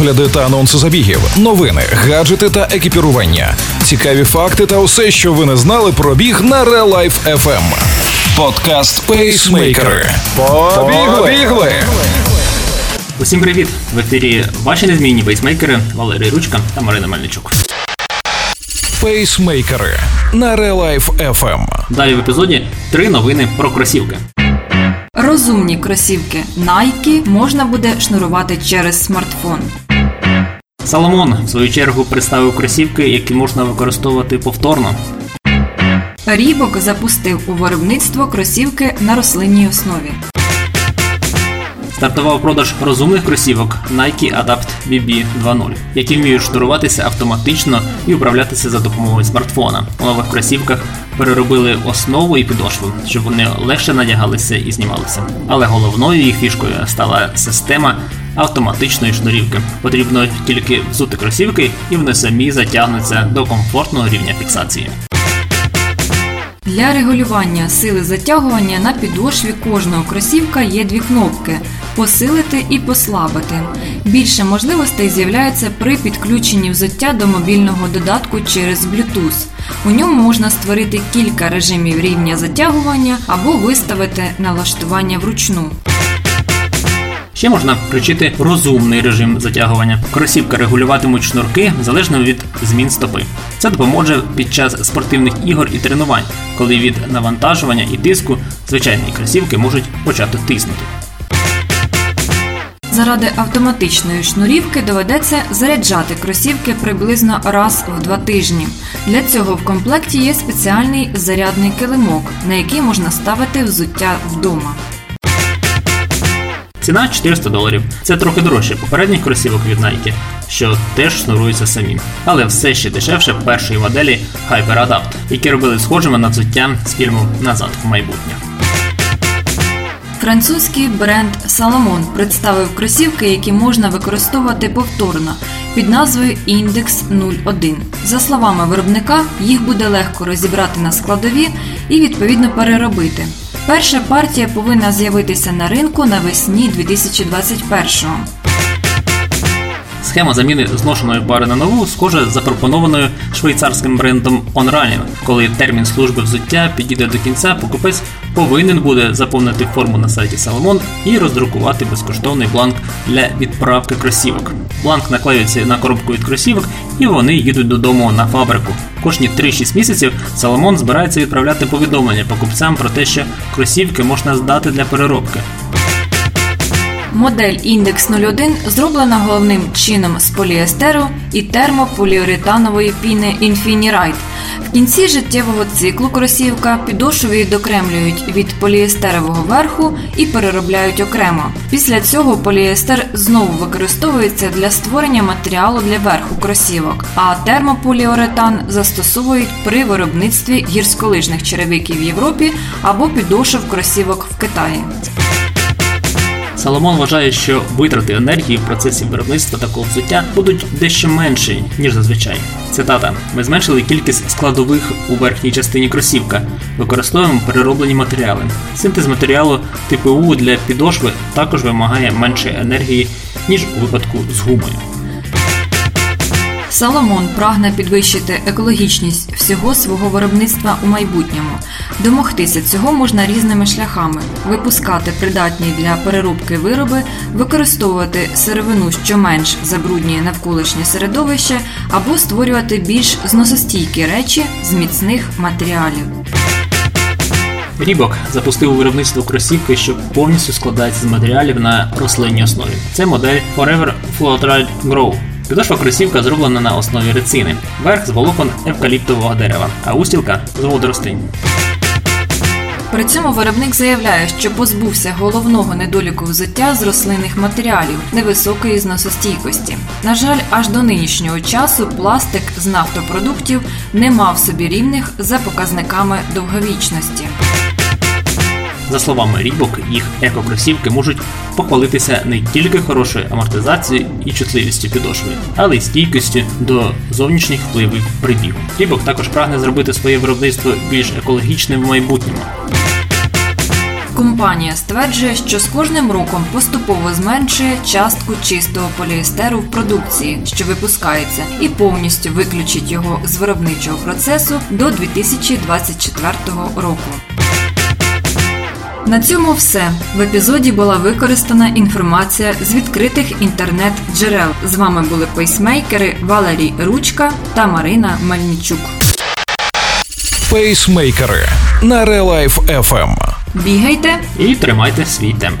огляди та анонси забігів, новини, гаджети та екіпірування, цікаві факти та усе, що ви не знали про біг на Real Life FM. Подкаст Пейсмейкери. Побігли! Усім привіт! В ефірі ваші незмінні пейсмейкери Валерій Ручка та Марина Мельничук. Пейсмейкери на Real Life FM. Далі в епізоді три новини про кросівки. Розумні кросівки Nike можна буде шнурувати через смартфон. Соломон в свою чергу представив кросівки, які можна використовувати повторно. Рібок запустив у виробництво кросівки на рослинній основі. Стартував продаж розумних кросівок Nike Adapt BB 2.0, які вміють шнуруватися автоматично і управлятися за допомогою смартфона. У нових кросівках переробили основу і підошву, щоб вони легше надягалися і знімалися. Але головною їх фішкою стала система автоматичної шнурівки. Потрібно тільки взути кросівки, і вони самі затягнуться до комфортного рівня фіксації. Для регулювання сили затягування на підошві кожного кросівка є дві кнопки посилити і послабити. Більше можливостей з'являється при підключенні взуття до мобільного додатку через Bluetooth. У ньому можна створити кілька режимів рівня затягування або виставити налаштування вручну. Ще можна включити розумний режим затягування. Кросівка регулюватимуть шнурки залежно від змін стопи. Це допоможе під час спортивних ігор і тренувань, коли від навантажування і тиску звичайні кросівки можуть почати тиснути. Заради автоматичної шнурівки доведеться заряджати кросівки приблизно раз в два тижні. Для цього в комплекті є спеціальний зарядний килимок, на який можна ставити взуття вдома. Ціна 400 доларів. Це трохи дорожче попередніх кросівок від Nike, що теж шнуруються самі. Але все ще дешевше першої моделі Hyper Adapt, які робили схожими на взуття з фільму Назад в майбутнє. Французький бренд Salomon представив кросівки, які можна використовувати повторно під назвою Index 01. За словами виробника, їх буде легко розібрати на складові і відповідно переробити. Перша партія повинна з'явитися на ринку навесні 2021-го. Схема заміни зношеної пари на нову схожа з запропонованою швейцарським брендом OnRunning. Коли термін служби взуття підійде до кінця, покупець повинен буде заповнити форму на сайті Salomon і роздрукувати безкоштовний бланк для відправки кросівок. Бланк наклеюється на коробку від кросівок, і вони їдуть додому на фабрику. Кожні 3-6 місяців Salomon збирається відправляти повідомлення покупцям про те, що кросівки можна здати для переробки. Модель Індекс 01 зроблена головним чином з поліестеру і термополіуретанової піни Infiniride. В кінці життєвого циклу кросівка підошву відокремлюють від поліестерового верху і переробляють окремо. Після цього поліестер знову використовується для створення матеріалу для верху кросівок, а термополіуретан застосовують при виробництві гірськолижних черевиків в Європі або підошв кросівок в Китаї. Соломон вважає, що витрати енергії в процесі виробництва такого взуття будуть дещо менші, ніж зазвичай. Цитата: ми зменшили кількість складових у верхній частині кросівка, використовуємо перероблені матеріали. Синтез матеріалу ТПУ для підошви також вимагає менше енергії, ніж у випадку з гумою. Соломон прагне підвищити екологічність всього свого виробництва у майбутньому. Домогтися цього можна різними шляхами: випускати придатні для переробки вироби, використовувати сировину, що менш забруднює навколишнє середовище, або створювати більш зносостійкі речі з міцних матеріалів. Рібок запустив виробництво кросівки, що повністю складається з матеріалів на рослинній основі. Це модель Forever Floatride Grow. Підошва кросівка зроблена на основі рецини, верх з волокон евкаліптового дерева, а устілка з водоростей. При цьому виробник заявляє, що позбувся головного недоліку взуття з рослинних матеріалів невисокої зносостійкості. На жаль, аж до нинішнього часу пластик з нафтопродуктів не мав собі рівних за показниками довговічності. За словами Рібок, їх екокросівки можуть похвалитися не тільки хорошою амортизацією і чутливістю підошви, але й стійкістю до зовнішніх впливів при бігу. Рібок також прагне зробити своє виробництво більш екологічним в майбутньому. Компанія стверджує, що з кожним роком поступово зменшує частку чистого поліестеру в продукції, що випускається, і повністю виключить його з виробничого процесу до 2024 року. На цьому все в епізоді була використана інформація з відкритих інтернет-джерел. З вами були пейсмейкери Валерій Ручка та Марина Мальнічук. Пейсмейкери на Relife FM. Бігайте І тримайте свій темп.